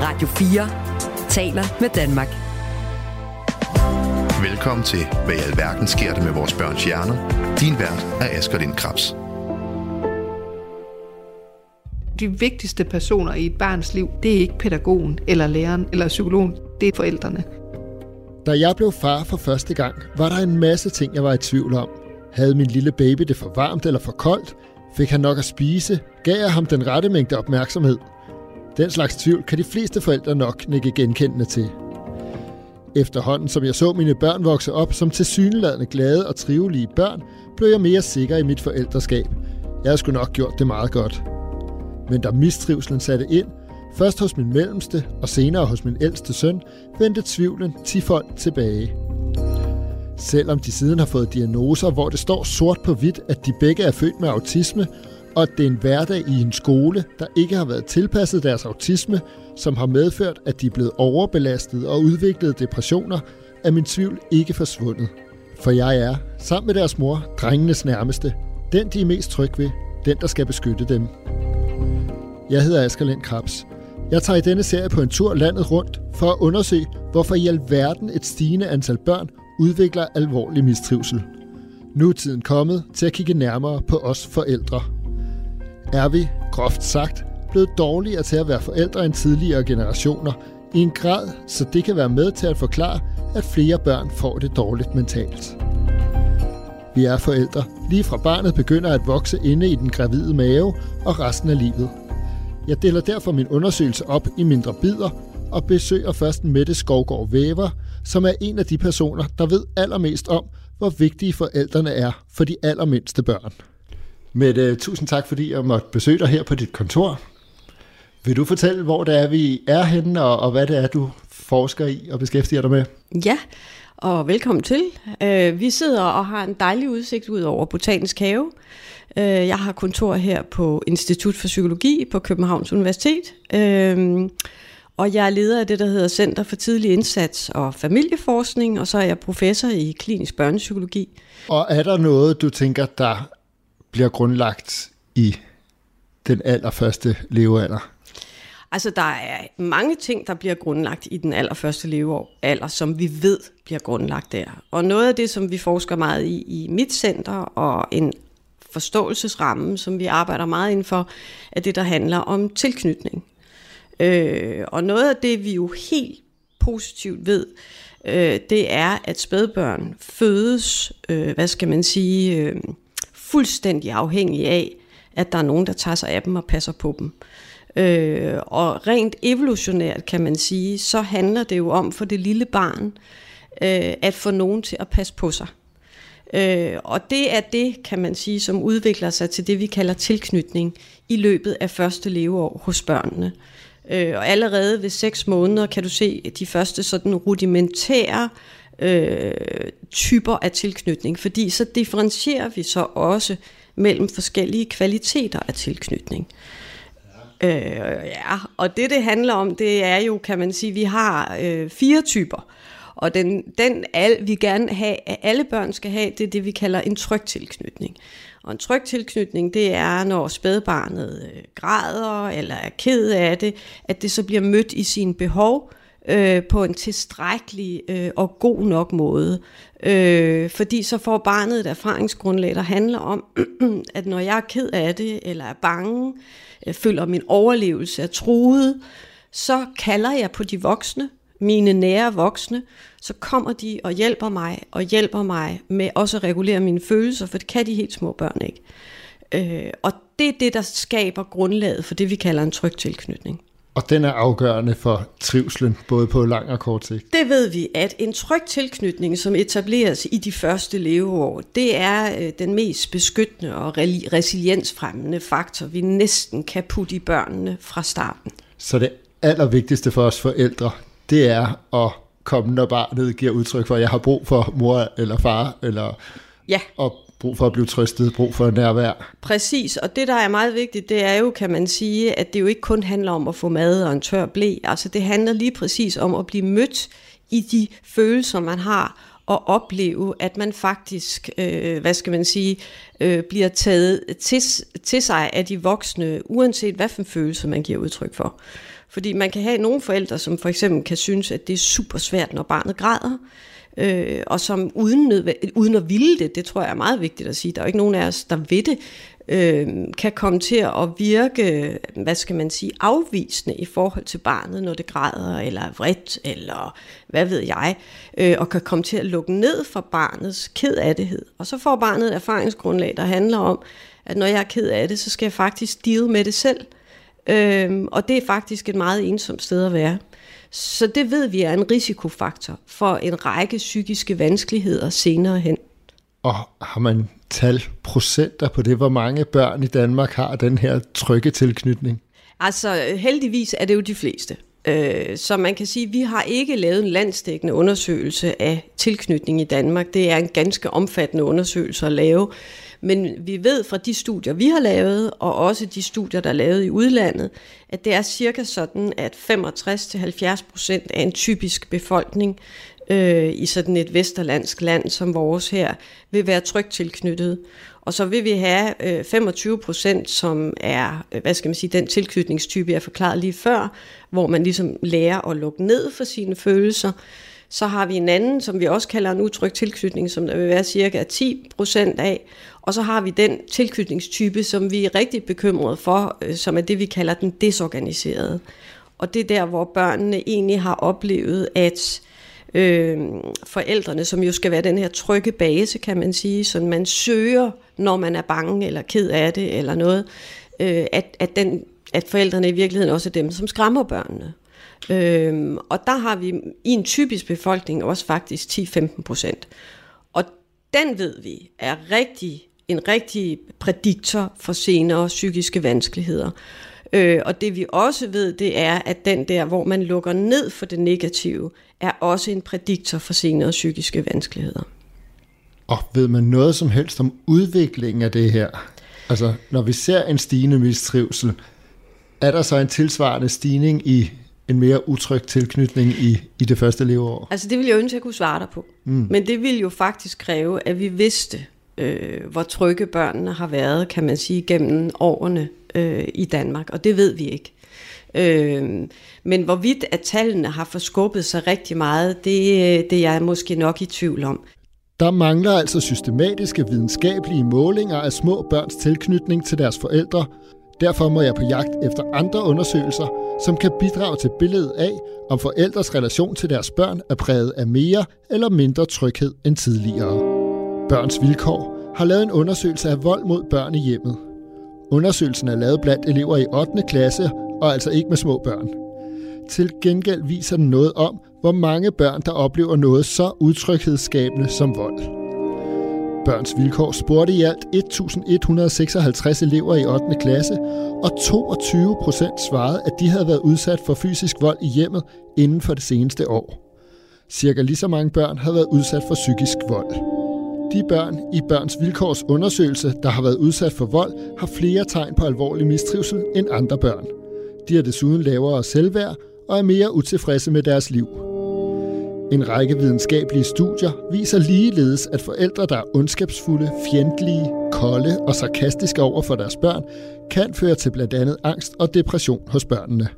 Radio 4 taler med Danmark. Velkommen til, hvad i alverden sker der med vores børns hjerner? Din vært er Asger Lind Krabs. De vigtigste personer i et barns liv, det er ikke pædagogen, eller læreren, eller psykologen. Det er forældrene. Da jeg blev far for første gang, var der en masse ting, jeg var i tvivl om. Havde min lille baby det for varmt eller for koldt? Fik han nok at spise? Gav jeg ham den rette mængde opmærksomhed? Den slags tvivl kan de fleste forældre nok nikke genkendende til. Efterhånden som jeg så mine børn vokse op som tilsyneladende glade og trivelige børn, blev jeg mere sikker i mit forældreskab. Jeg havde sgu nok gjort det meget godt. Men da mistrivselen satte ind, først hos min mellemste og senere hos min ældste søn, vendte tvivlen tifold tilbage. Selvom de siden har fået diagnoser, hvor det står sort på hvidt, at de begge er født med autisme, og at det er en hverdag i en skole, der ikke har været tilpasset deres autisme, som har medført, at de er blevet overbelastet og udviklet depressioner, er min tvivl ikke forsvundet. For jeg er, sammen med deres mor, drengenes nærmeste, den de er mest tryg ved, den der skal beskytte dem. Jeg hedder Asger Lind Krabs. Jeg tager i denne serie på en tur landet rundt for at undersøge, hvorfor i alverden et stigende antal børn udvikler alvorlig mistrivsel. Nu er tiden kommet til at kigge nærmere på os forældre. Er vi, groft sagt, blevet dårligere til at være forældre end tidligere generationer, i en grad, så det kan være med til at forklare, at flere børn får det dårligt mentalt. Vi er forældre, lige fra barnet begynder at vokse inde i den gravide mave og resten af livet. Jeg deler derfor min undersøgelse op i mindre bidder og besøger først Mette Skovgaard Væver, som er en af de personer, der ved allermest om, hvor vigtige forældrene er for de allermindste børn. Mette, tusind tak, fordi jeg måtte besøge dig her på dit kontor. Vil du fortælle, hvor det er, vi er henne, og, og hvad det er, du forsker i og beskæftiger dig med? Ja, og velkommen til. Øh, vi sidder og har en dejlig udsigt ud over Botanisk Have. Øh, jeg har kontor her på Institut for Psykologi på Københavns Universitet. Øh, og jeg er leder af det, der hedder Center for Tidlig Indsats og Familieforskning, og så er jeg professor i klinisk børnepsykologi. Og er der noget, du tænker, der bliver grundlagt i den allerførste levealder? Altså, der er mange ting, der bliver grundlagt i den allerførste levealder, som vi ved bliver grundlagt der. Og noget af det, som vi forsker meget i i mit center, og en forståelsesramme, som vi arbejder meget inden for, er det, der handler om tilknytning. Øh, og noget af det, vi jo helt positivt ved, øh, det er, at spædbørn fødes, øh, hvad skal man sige, øh, fuldstændig afhængig af, at der er nogen, der tager sig af dem og passer på dem. Øh, og rent evolutionært kan man sige, så handler det jo om for det lille barn, øh, at få nogen til at passe på sig. Øh, og det er det, kan man sige, som udvikler sig til det, vi kalder tilknytning i løbet af første leveår hos børnene. Øh, og allerede ved seks måneder kan du se de første sådan rudimentære øh, øh, typer af tilknytning, fordi så differentierer vi så også mellem forskellige kvaliteter af tilknytning. Øh, ja, og det det handler om, det er jo, kan man sige, vi har øh, fire typer. Og den, den al, vi gerne have, at alle børn skal have, det er det, vi kalder en tryg tilknytning. Og en tryg tilknytning, det er, når spædbarnet øh, græder eller er ked af det, at det så bliver mødt i sine behov øh, Øh, på en tilstrækkelig øh, og god nok måde. Øh, fordi så får barnet et erfaringsgrundlag, der handler om, at når jeg er ked af det, eller er bange, øh, føler min overlevelse er truet, så kalder jeg på de voksne, mine nære voksne, så kommer de og hjælper mig, og hjælper mig med også at regulere mine følelser, for det kan de helt små børn ikke. Øh, og det er det, der skaber grundlaget for det, vi kalder en tryg tilknytning. Og den er afgørende for trivslen, både på lang og kort sigt. Det ved vi, at en tryg tilknytning, som etableres i de første leveår, det er øh, den mest beskyttende og resiliensfremmende faktor, vi næsten kan putte i børnene fra starten. Så det allervigtigste for os forældre, det er at komme, når barnet giver udtryk for, at jeg har brug for mor eller far, eller ja. og brug for at blive trøstet, brug for nærvær. Præcis, og det der er meget vigtigt, det er jo, kan man sige, at det jo ikke kun handler om at få mad og en tør blæ. Altså det handler lige præcis om at blive mødt i de følelser, man har, og opleve, at man faktisk, øh, hvad skal man sige, øh, bliver taget til, til sig af de voksne, uanset hvad for en følelse man giver udtryk for. Fordi man kan have nogle forældre, som for eksempel kan synes, at det er super svært, når barnet græder, øh, og som uden, uden at ville det, det tror jeg er meget vigtigt at sige, der er jo ikke nogen af os, der ved det, øh, kan komme til at virke, hvad skal man sige, afvisende i forhold til barnet, når det græder, eller er vredt, eller hvad ved jeg, øh, og kan komme til at lukke ned for barnets ked af det. Og så får barnet et erfaringsgrundlag, der handler om, at når jeg er ked af det, så skal jeg faktisk deal med det selv. Øhm, og det er faktisk et meget ensomt sted at være. Så det ved vi er en risikofaktor for en række psykiske vanskeligheder senere hen. Og har man tal, procenter på det, hvor mange børn i Danmark har den her trygge tilknytning? Altså heldigvis er det jo de fleste. Øh, så man kan sige, at vi har ikke lavet en landsdækkende undersøgelse af tilknytning i Danmark. Det er en ganske omfattende undersøgelse at lave. Men vi ved fra de studier, vi har lavet, og også de studier, der er lavet i udlandet, at det er cirka sådan, at 65-70 procent af en typisk befolkning øh, i sådan et vesterlandsk land som vores her, vil være trygt tilknyttet. Og så vil vi have øh, 25 procent, som er, øh, hvad skal man sige, den tilknytningstype, jeg forklarede lige før, hvor man ligesom lærer at lukke ned for sine følelser. Så har vi en anden, som vi også kalder en utryg tilknytning, som der vil være cirka 10 procent af. Og så har vi den tilknytningstype, som vi er rigtig bekymrede for, øh, som er det, vi kalder den desorganiserede. Og det er der, hvor børnene egentlig har oplevet, at øh, forældrene, som jo skal være den her trygge base, kan man sige, så man søger, når man er bange eller ked af det eller noget, øh, at, at, den, at forældrene i virkeligheden også er dem, som skræmmer børnene. Øhm, og der har vi i en typisk befolkning også faktisk 10-15 procent. Og den ved vi er rigtig, en rigtig prædiktor for senere psykiske vanskeligheder. Øh, og det vi også ved, det er, at den der, hvor man lukker ned for det negative, er også en prædiktor for senere psykiske vanskeligheder. Og ved man noget som helst om udviklingen af det her? Altså, når vi ser en stigende mistrivsel, er der så en tilsvarende stigning i en mere utryg tilknytning i, i det første leveår? Altså, det vil jeg ønske, at jeg kunne svare dig på. Mm. Men det vil jo faktisk kræve, at vi vidste, øh, hvor trygge børnene har været, kan man sige, gennem årene øh, i Danmark. Og det ved vi ikke. Øh, men hvorvidt at tallene har forskubbet sig rigtig meget, det, det er jeg måske nok i tvivl om. Der mangler altså systematiske videnskabelige målinger af små børns tilknytning til deres forældre. Derfor må jeg på jagt efter andre undersøgelser, som kan bidrage til billedet af, om forældres relation til deres børn er præget af mere eller mindre tryghed end tidligere. Børns Vilkår har lavet en undersøgelse af vold mod børn i hjemmet. Undersøgelsen er lavet blandt elever i 8. klasse og altså ikke med små børn. Til gengæld viser den noget om, hvor mange børn, der oplever noget så utryghedsskabende som vold. Børns Vilkår spurgte i alt 1.156 elever i 8. klasse, og 22 procent svarede, at de havde været udsat for fysisk vold i hjemmet inden for det seneste år. Cirka lige så mange børn havde været udsat for psykisk vold. De børn i Børns Vilkårs undersøgelse, der har været udsat for vold, har flere tegn på alvorlig mistrivsel end andre børn. De har desuden lavere selvværd og er mere utilfredse med deres liv. En række videnskabelige studier viser ligeledes, at forældre, der er ondskabsfulde, fjendtlige, kolde og sarkastiske over for deres børn, kan føre til blandt andet angst og depression hos børnene.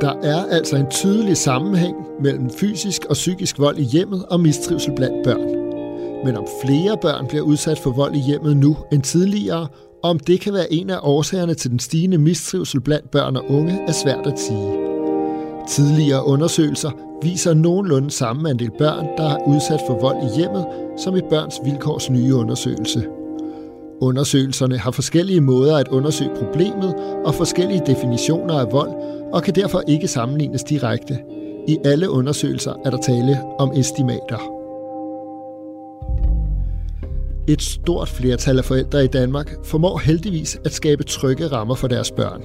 Der er altså en tydelig sammenhæng mellem fysisk og psykisk vold i hjemmet og mistrivsel blandt børn. Men om flere børn bliver udsat for vold i hjemmet nu end tidligere, og om det kan være en af årsagerne til den stigende mistrivsel blandt børn og unge, er svært at sige. Tidligere undersøgelser viser nogenlunde samme andel børn, der er udsat for vold i hjemmet, som i børns vilkårs nye undersøgelse. Undersøgelserne har forskellige måder at undersøge problemet og forskellige definitioner af vold, og kan derfor ikke sammenlignes direkte. I alle undersøgelser er der tale om estimater. Et stort flertal af forældre i Danmark formår heldigvis at skabe trygge rammer for deres børn.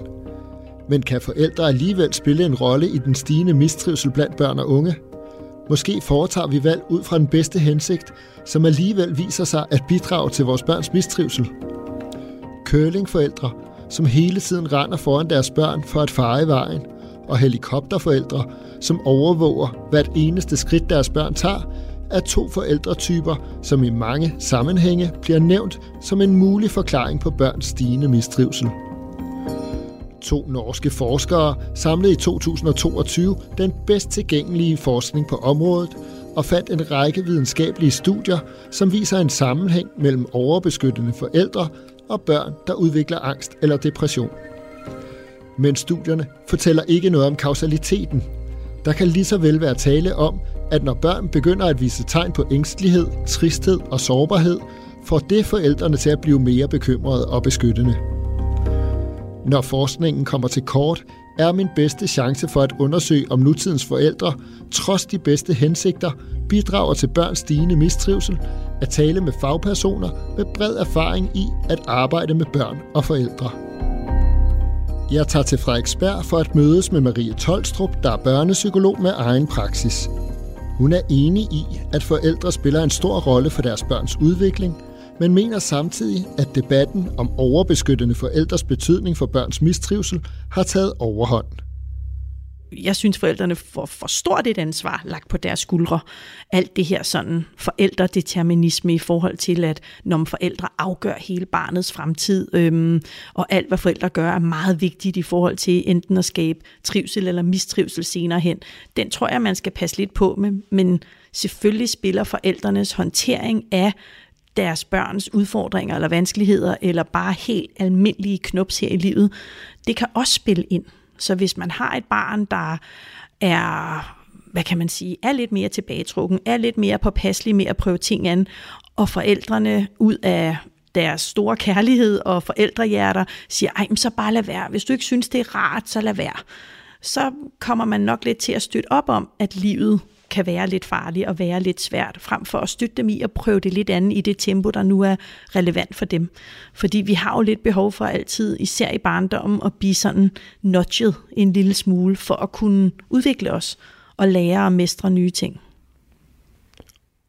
Men kan forældre alligevel spille en rolle i den stigende mistrivsel blandt børn og unge? Måske foretager vi valg ud fra den bedste hensigt, som alligevel viser sig at bidrage til vores børns mistrivsel. Curlingforældre, som hele tiden render foran deres børn for at fare i vejen, og helikopterforældre, som overvåger hvert eneste skridt deres børn tager, er to forældretyper, som i mange sammenhænge bliver nævnt som en mulig forklaring på børns stigende mistrivsel. To norske forskere samlede i 2022 den bedst tilgængelige forskning på området og fandt en række videnskabelige studier, som viser en sammenhæng mellem overbeskyttende forældre og børn, der udvikler angst eller depression. Men studierne fortæller ikke noget om kausaliteten. Der kan lige så vel være tale om, at når børn begynder at vise tegn på ængstelighed, tristhed og sårbarhed, får det forældrene til at blive mere bekymrede og beskyttende. Når forskningen kommer til kort, er min bedste chance for at undersøge, om nutidens forældre, trods de bedste hensigter, bidrager til børns stigende mistrivsel, at tale med fagpersoner med bred erfaring i at arbejde med børn og forældre. Jeg tager til Frederiksberg for at mødes med Marie Tolstrup, der er børnepsykolog med egen praksis. Hun er enig i, at forældre spiller en stor rolle for deres børns udvikling, men mener samtidig, at debatten om overbeskyttende forældres betydning for børns mistrivsel har taget overhånd jeg synes, forældrene får for stort et ansvar lagt på deres skuldre. Alt det her sådan forældredeterminisme i forhold til, at når forældre afgør hele barnets fremtid, øhm, og alt, hvad forældre gør, er meget vigtigt i forhold til enten at skabe trivsel eller mistrivsel senere hen. Den tror jeg, man skal passe lidt på med, men selvfølgelig spiller forældrenes håndtering af deres børns udfordringer eller vanskeligheder, eller bare helt almindelige knops her i livet, det kan også spille ind. Så hvis man har et barn, der er hvad kan man sige, er lidt mere tilbagetrukken, er lidt mere påpasselig med at prøve ting an, og forældrene ud af deres store kærlighed og forældrehjerter siger, ej, men så bare lad være. Hvis du ikke synes, det er rart, så lad være. Så kommer man nok lidt til at støtte op om, at livet kan være lidt farligt og være lidt svært, frem for at støtte dem i at prøve det lidt andet i det tempo, der nu er relevant for dem. Fordi vi har jo lidt behov for altid, især i barndommen, at blive sådan nudget en lille smule, for at kunne udvikle os og lære og mestre nye ting.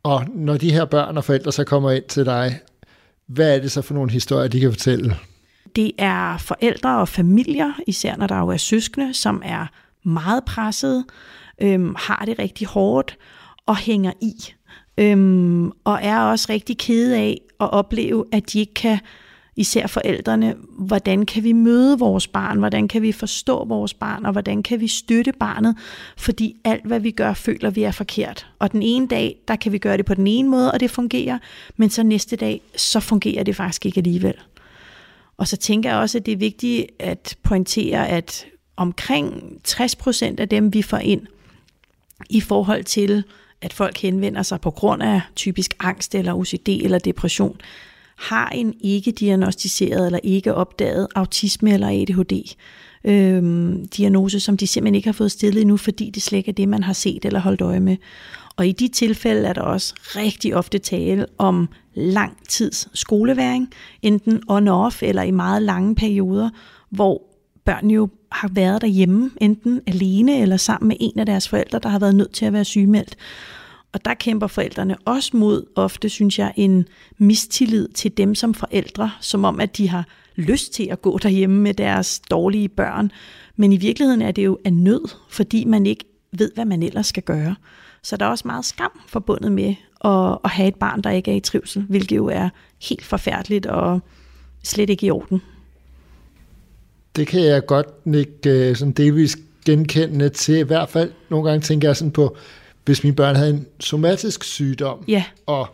Og når de her børn og forældre så kommer ind til dig, hvad er det så for nogle historier, de kan fortælle? Det er forældre og familier, især når der jo er søskende, som er meget presset, øhm, har det rigtig hårdt og hænger i. Øhm, og er også rigtig kede af at opleve, at de ikke kan, især forældrene, hvordan kan vi møde vores barn, hvordan kan vi forstå vores barn, og hvordan kan vi støtte barnet, fordi alt, hvad vi gør, føler vi er forkert. Og den ene dag, der kan vi gøre det på den ene måde, og det fungerer, men så næste dag, så fungerer det faktisk ikke alligevel. Og så tænker jeg også, at det er vigtigt at pointere, at omkring 60% af dem, vi får ind, i forhold til, at folk henvender sig på grund af typisk angst eller OCD eller depression, har en ikke diagnostiseret eller ikke opdaget autisme eller ADHD. Øhm, diagnose, som de simpelthen ikke har fået stillet endnu, fordi det slet ikke er det, man har set eller holdt øje med. Og i de tilfælde er der også rigtig ofte tale om lang tids skoleværing, enten on-off eller i meget lange perioder, hvor børn jo har været derhjemme, enten alene eller sammen med en af deres forældre, der har været nødt til at være sygemeldt. Og der kæmper forældrene også mod, ofte synes jeg, en mistillid til dem som forældre, som om at de har lyst til at gå derhjemme med deres dårlige børn. Men i virkeligheden er det jo af nød, fordi man ikke ved, hvad man ellers skal gøre. Så der er også meget skam forbundet med at, at have et barn, der ikke er i trivsel, hvilket jo er helt forfærdeligt og slet ikke i orden. Det kan jeg godt ikke øh, sådan delvis genkendende til. I hvert fald nogle gange tænker jeg sådan på, hvis mine børn havde en somatisk sygdom. Ja. Og,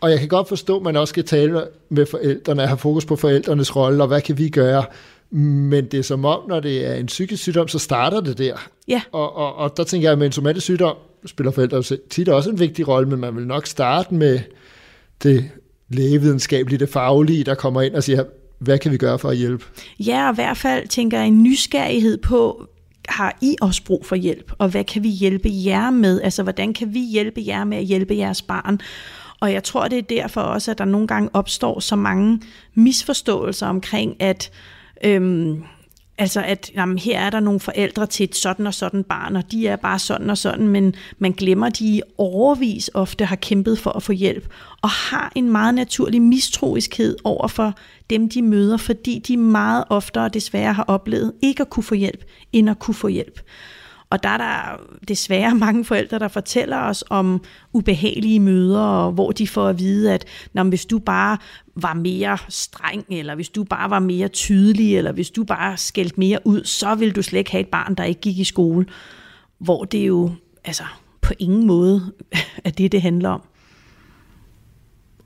og jeg kan godt forstå, at man også skal tale med forældrene, have fokus på forældrenes rolle, og hvad kan vi gøre. Men det er som om, når det er en psykisk sygdom, så starter det der. Ja. Og, og, og der tænker jeg, at med en somatisk sygdom spiller forældre tit også en vigtig rolle, men man vil nok starte med det lægevidenskabelige, det faglige, der kommer ind og siger, hvad kan vi gøre for at hjælpe? Ja, og i hvert fald tænker jeg en nysgerrighed på, har I også brug for hjælp, og hvad kan vi hjælpe jer med? Altså, hvordan kan vi hjælpe jer med at hjælpe jeres barn? Og jeg tror, det er derfor også, at der nogle gange opstår så mange misforståelser omkring, at øhm, Altså at jamen, her er der nogle forældre til et sådan og sådan barn, og de er bare sådan og sådan, men man glemmer, at de overvis ofte har kæmpet for at få hjælp, og har en meget naturlig mistroiskhed over for dem, de møder, fordi de meget oftere desværre har oplevet ikke at kunne få hjælp, end at kunne få hjælp. Og der er der desværre mange forældre, der fortæller os om ubehagelige møder, hvor de får at vide, at når, hvis du bare var mere streng, eller hvis du bare var mere tydelig, eller hvis du bare skældte mere ud, så ville du slet ikke have et barn, der ikke gik i skole. Hvor det jo altså, på ingen måde er det, det handler om.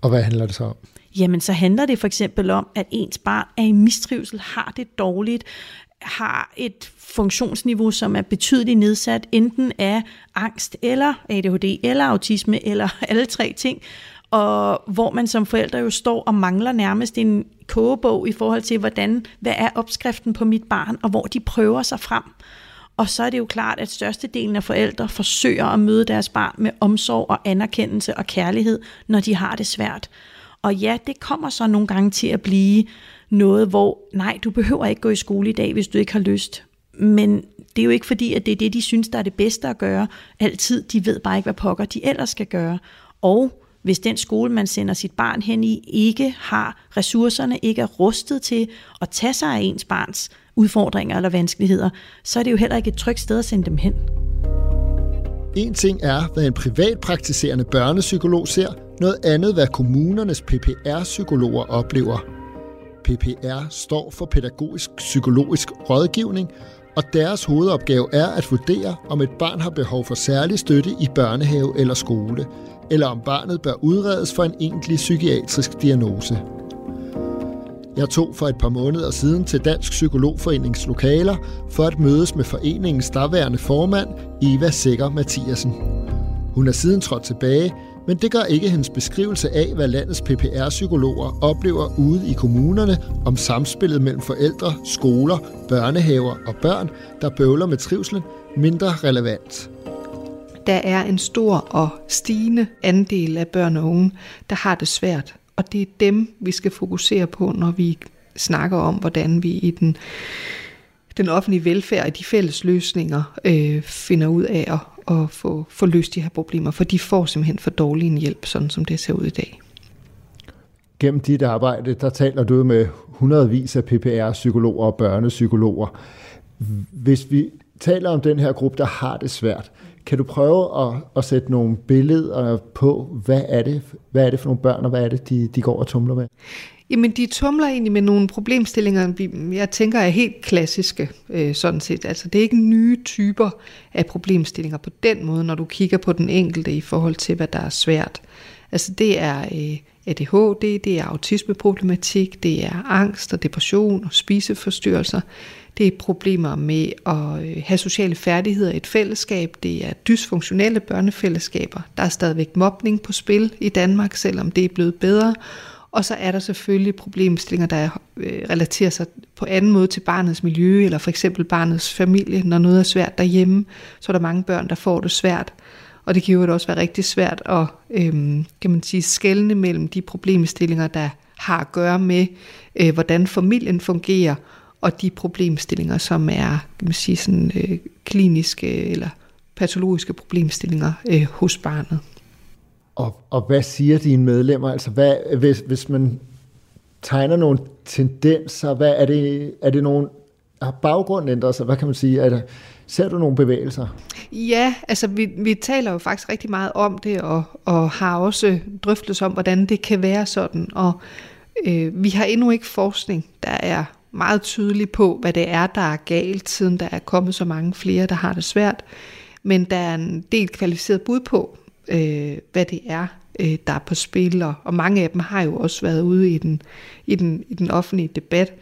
Og hvad handler det så om? Jamen, så handler det for eksempel om, at ens barn er i mistrivsel, har det dårligt, har et funktionsniveau, som er betydeligt nedsat, enten af angst eller ADHD eller autisme eller alle tre ting, og hvor man som forældre jo står og mangler nærmest en kogebog i forhold til, hvordan, hvad er opskriften på mit barn, og hvor de prøver sig frem. Og så er det jo klart, at størstedelen af forældre forsøger at møde deres barn med omsorg og anerkendelse og kærlighed, når de har det svært. Og ja, det kommer så nogle gange til at blive noget, hvor nej, du behøver ikke gå i skole i dag, hvis du ikke har lyst. Men det er jo ikke fordi, at det er det, de synes, der er det bedste at gøre. Altid, de ved bare ikke, hvad pokker de ellers skal gøre. Og hvis den skole, man sender sit barn hen i, ikke har ressourcerne, ikke er rustet til at tage sig af ens barns udfordringer eller vanskeligheder, så er det jo heller ikke et trygt sted at sende dem hen. En ting er, hvad en privatpraktiserende børnepsykolog ser, noget andet, hvad kommunernes PPR-psykologer oplever. PPR står for Pædagogisk Psykologisk Rådgivning, og deres hovedopgave er at vurdere, om et barn har behov for særlig støtte i børnehave eller skole, eller om barnet bør udredes for en egentlig psykiatrisk diagnose. Jeg tog for et par måneder siden til Dansk Psykologforenings lokaler for at mødes med foreningens daværende formand, Eva Sikker Mathiasen. Hun er siden trådt tilbage, men det gør ikke hendes beskrivelse af, hvad landets PPR-psykologer oplever ude i kommunerne om samspillet mellem forældre, skoler, børnehaver og børn, der bøvler med trivselen, mindre relevant. Der er en stor og stigende andel af børn og unge, der har det svært. Og det er dem, vi skal fokusere på, når vi snakker om, hvordan vi i den, den offentlige velfærd og de fælles løsninger øh, finder ud af at, at få, få løst de her problemer, for de får simpelthen for dårlig en hjælp, sådan som det ser ud i dag. Gennem dit arbejde, der taler du med hundredvis af PPR-psykologer og børnepsykologer. Hvis vi taler om den her gruppe, der har det svært, kan du prøve at, at sætte nogle billeder på, hvad er, det, hvad er det for nogle børn, og hvad er det, de, de går og tumler med? Jamen, de tumler egentlig med nogle problemstillinger, jeg tænker er helt klassiske, øh, sådan set. Altså, det er ikke nye typer af problemstillinger på den måde, når du kigger på den enkelte i forhold til, hvad der er svært. Altså, det er øh, ADHD, det er autismeproblematik, det er angst og depression og spiseforstyrrelser. Det er problemer med at øh, have sociale færdigheder i et fællesskab. Det er dysfunktionelle børnefællesskaber. Der er stadigvæk mobning på spil i Danmark, selvom det er blevet bedre. Og så er der selvfølgelig problemstillinger, der øh, relaterer sig på anden måde til barnets miljø, eller for eksempel barnets familie. Når noget er svært derhjemme, så er der mange børn, der får det svært. Og det kan jo også være rigtig svært at øhm, kan man sige, skælne mellem de problemstillinger, der har at gøre med, øh, hvordan familien fungerer, og de problemstillinger, som er kan man sige, sådan, øh, kliniske eller patologiske problemstillinger øh, hos barnet. Og, og hvad siger dine medlemmer? Altså, hvad, hvis, hvis man tegner nogle tendenser, hvad er det, er det nogle, har baggrunden ændret sig? Hvad kan man sige? Er det, ser du nogle bevægelser? Ja, altså vi, vi taler jo faktisk rigtig meget om det, og, og har også drøftet om, hvordan det kan være sådan. Og øh, vi har endnu ikke forskning, der er meget tydelig på, hvad det er, der er galt, siden der er kommet så mange flere, der har det svært. Men der er en del kvalificeret bud på, øh, hvad det er, øh, der er på spil, og, og mange af dem har jo også været ude i den, i den, i den offentlige debat.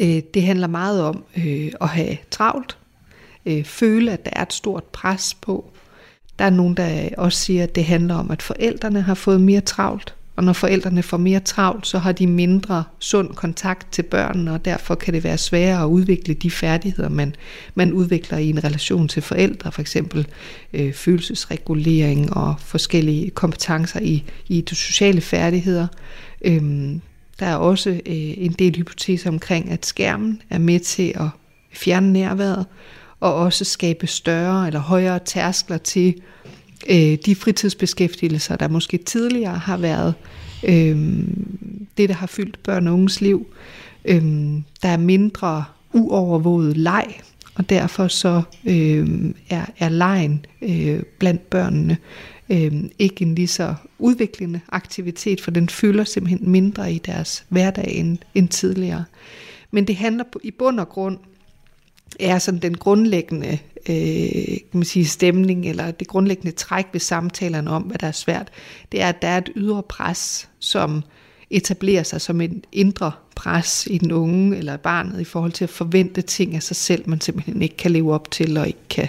Øh, det handler meget om øh, at have travlt, øh, føle, at der er et stort pres på. Der er nogen, der også siger, at det handler om, at forældrene har fået mere travlt, og når forældrene får mere travlt, så har de mindre sund kontakt til børnene, og derfor kan det være sværere at udvikle de færdigheder, man, man udvikler i en relation til forældre, for eksempel øh, følelsesregulering og forskellige kompetencer i, i de sociale færdigheder. Øhm, der er også øh, en del hypoteser omkring, at skærmen er med til at fjerne nærværet, og også skabe større eller højere tærskler til øh, de fritidsbeskæftigelser, der måske tidligere har været øh, det, der har fyldt børn og unges liv. Øh, der er mindre uovervåget leg, og derfor så øh, er, er lejen øh, blandt børnene øh, ikke en lige så udviklende aktivitet, for den fylder simpelthen mindre i deres hverdag end, end tidligere. Men det handler i bund og grund er sådan den grundlæggende øh, kan man sige, stemning, eller det grundlæggende træk ved samtalerne om, hvad der er svært, det er, at der er et ydre pres, som etablerer sig som en indre pres i den unge eller barnet i forhold til at forvente ting af sig selv, man simpelthen ikke kan leve op til og ikke kan,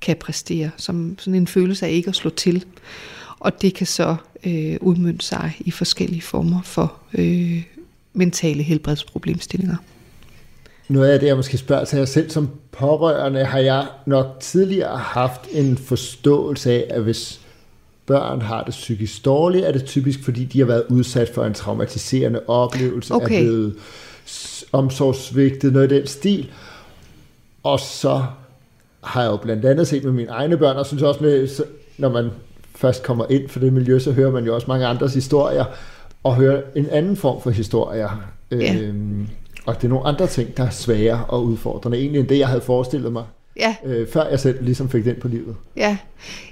kan præstere. Som sådan en følelse af ikke at slå til. Og det kan så øh, udmønte sig i forskellige former for øh, mentale helbredsproblemstillinger. Noget af det, jeg måske spørger til jer selv som pårørende, har jeg nok tidligere haft en forståelse af, at hvis børn har det psykisk dårligt, er det typisk, fordi de har været udsat for en traumatiserende oplevelse, okay. er blevet omsorgsvigtet, noget i den stil. Og så har jeg jo blandt andet set med mine egne børn, og synes også med, når man først kommer ind for det miljø, så hører man jo også mange andres historier, og hører en anden form for historier. Ja. Øhm, og det er nogle andre ting, der er svære og udfordrende, egentlig end det, jeg havde forestillet mig, ja. øh, før jeg selv ligesom fik den på livet. Ja,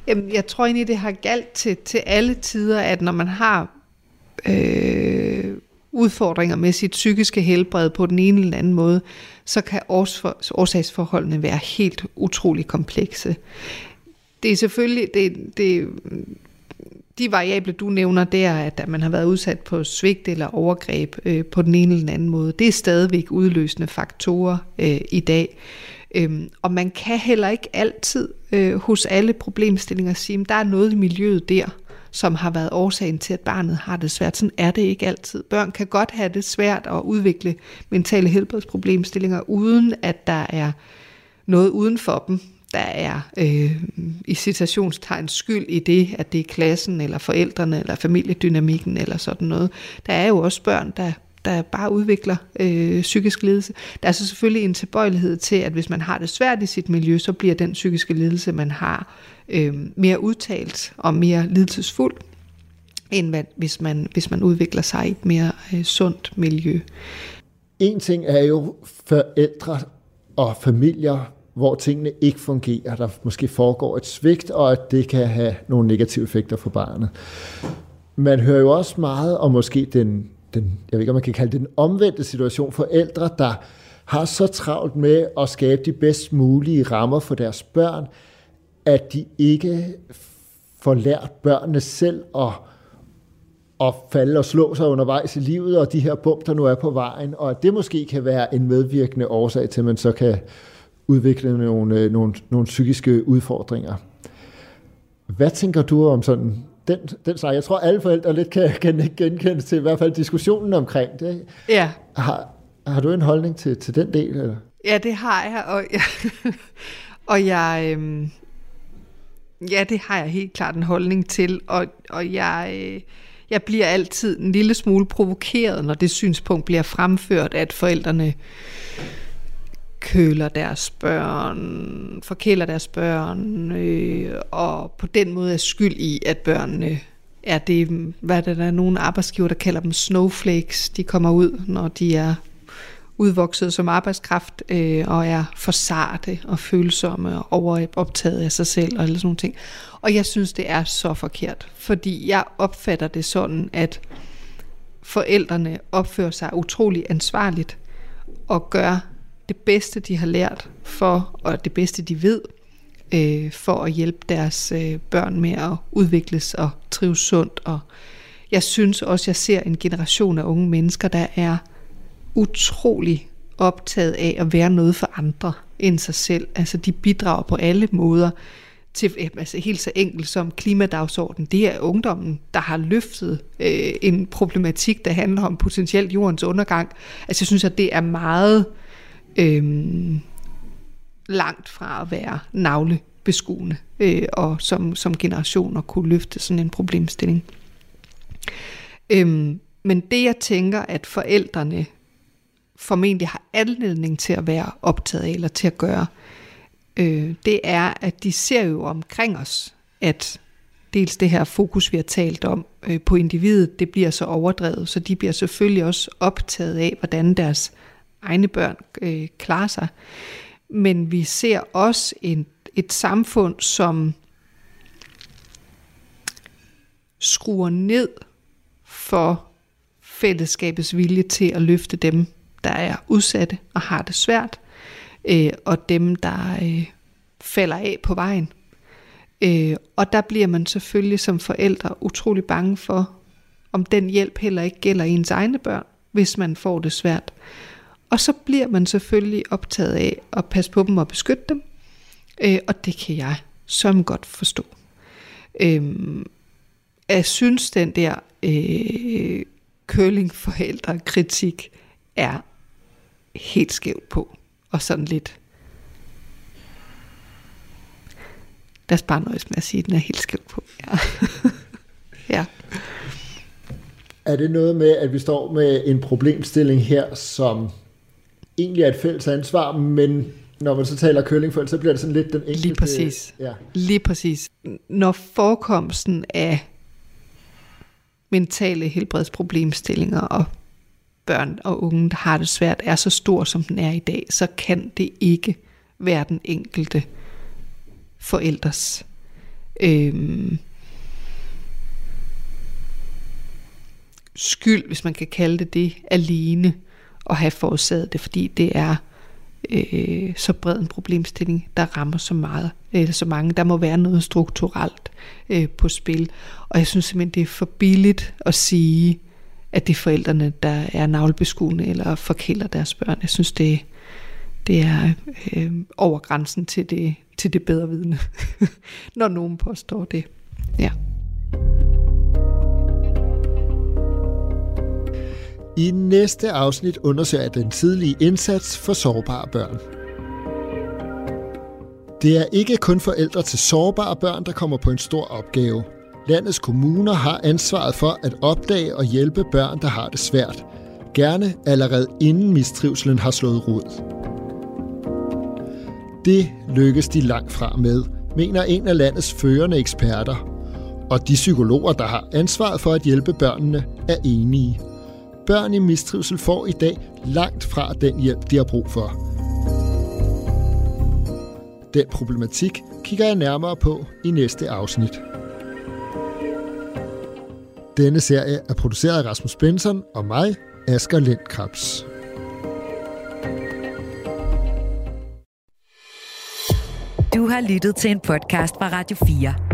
Jamen, jeg tror egentlig, det har galt til, til alle tider, at når man har øh, udfordringer med sit psykiske helbred på den ene eller anden måde, så kan årsagsforholdene være helt utrolig komplekse. Det er selvfølgelig, det, det, de variable, du nævner der, at man har været udsat på svigt eller overgreb øh, på den ene eller den anden måde, det er stadigvæk udløsende faktorer øh, i dag. Øhm, og man kan heller ikke altid øh, hos alle problemstillinger sige, at der er noget i miljøet der, som har været årsagen til, at barnet har det svært. Sådan er det ikke altid. Børn kan godt have det svært at udvikle mentale helbredsproblemstillinger, uden at der er noget uden for dem, der er øh, i citationstegn skyld i det, at det er klassen, eller forældrene, eller familiedynamikken, eller sådan noget. Der er jo også børn, der der bare udvikler øh, psykisk lidelse. Der er så selvfølgelig en tilbøjelighed til, at hvis man har det svært i sit miljø, så bliver den psykiske lidelse, man har, øh, mere udtalt og mere lidelsesfuld, end hvad, hvis, man, hvis man udvikler sig i et mere øh, sundt miljø. En ting er jo forældre og familier, hvor tingene ikke fungerer, der måske foregår et svigt, og at det kan have nogle negative effekter for barnet. Man hører jo også meget om måske den den, jeg ved ikke, om man kan kalde det den omvendte situation, forældre, der har så travlt med at skabe de bedst mulige rammer for deres børn, at de ikke får lært børnene selv at, at falde og slå sig undervejs i livet, og de her bump, der nu er på vejen, og at det måske kan være en medvirkende årsag til, at man så kan udvikle nogle, nogle, nogle psykiske udfordringer. Hvad tænker du om sådan den, den sag. Jeg tror, alle forældre lidt kan, kan genkende til i hvert fald diskussionen omkring det. Ja. Har, har du en holdning til, til den del? Eller? Ja, det har jeg, og jeg, og jeg øhm, ja, det har jeg helt klart en holdning til, og, og jeg, øh, jeg bliver altid en lille smule provokeret, når det synspunkt bliver fremført, at forældrene køler deres børn, forkæler deres børn, øh, og på den måde er skyld i, at børnene er det, hvad det der er nogle arbejdsgiver, der kalder dem snowflakes. De kommer ud, når de er udvokset som arbejdskraft, øh, og er for sarte og følsomme og overoptaget af sig selv og alle sådan nogle ting. Og jeg synes, det er så forkert, fordi jeg opfatter det sådan, at forældrene opfører sig utrolig ansvarligt og gør det bedste, de har lært for, og det bedste, de ved, øh, for at hjælpe deres øh, børn med at udvikles og trives sundt. Og jeg synes også, jeg ser en generation af unge mennesker, der er utrolig optaget af at være noget for andre end sig selv. Altså de bidrager på alle måder til øh, altså helt så enkelt som klimadagsordenen. Det er ungdommen, der har løftet øh, en problematik, der handler om potentielt jordens undergang. Altså jeg synes, at det er meget øh, øhm, langt fra at være navlebeskuende øh, og som, som generationer kunne løfte sådan en problemstilling. Øhm, men det jeg tænker, at forældrene formentlig har anledning til at være optaget af, eller til at gøre, øh, det er, at de ser jo omkring os, at dels det her fokus, vi har talt om øh, på individet, det bliver så overdrevet, så de bliver selvfølgelig også optaget af, hvordan deres egne børn øh, klarer sig. Men vi ser også en, et samfund, som skruer ned for fællesskabets vilje til at løfte dem, der er udsatte og har det svært, øh, og dem, der øh, falder af på vejen. Øh, og der bliver man selvfølgelig som forældre utrolig bange for, om den hjælp heller ikke gælder ens egne børn, hvis man får det svært. Og så bliver man selvfølgelig optaget af at passe på dem og beskytte dem, øh, og det kan jeg som godt forstå. Øh, jeg synes, den der øh, curlingforældre kritik er helt skævt på, og sådan lidt Lad os bare nøjes med at sige, at den er helt skævt på. Ja. ja. Er det noget med, at vi står med en problemstilling her, som egentlig er et fælles ansvar, men når man så taler køllingforældre, så bliver det sådan lidt den enkelte... Lige præcis. Ja. Lige præcis. Når forekomsten af mentale helbredsproblemstillinger og børn og unge, der har det svært, er så stor, som den er i dag, så kan det ikke være den enkelte forældres øhm, skyld, hvis man kan kalde det det, alene at have forårsaget det, fordi det er øh, så bred en problemstilling, der rammer så meget, eller så mange. Der må være noget strukturelt øh, på spil. Og jeg synes simpelthen, det er for billigt at sige, at det er forældrene, der er navlbeskuende eller forkæler deres børn. Jeg synes, det, det er øh, over grænsen til det, til det bedre vidne, når nogen påstår det. Ja. I næste afsnit undersøger jeg den tidlige indsats for sårbare børn. Det er ikke kun forældre til sårbare børn, der kommer på en stor opgave. Landets kommuner har ansvaret for at opdage og hjælpe børn, der har det svært. Gerne allerede inden mistrivselen har slået rod. Det lykkes de langt fra med, mener en af landets førende eksperter. Og de psykologer, der har ansvaret for at hjælpe børnene, er enige. Børn i mistrivsel får i dag langt fra den hjælp, de har brug for. Den problematik kigger jeg nærmere på i næste afsnit. Denne serie er produceret af Rasmus Benson og mig, Asger Lindkrabs. Du har lyttet til en podcast fra Radio 4.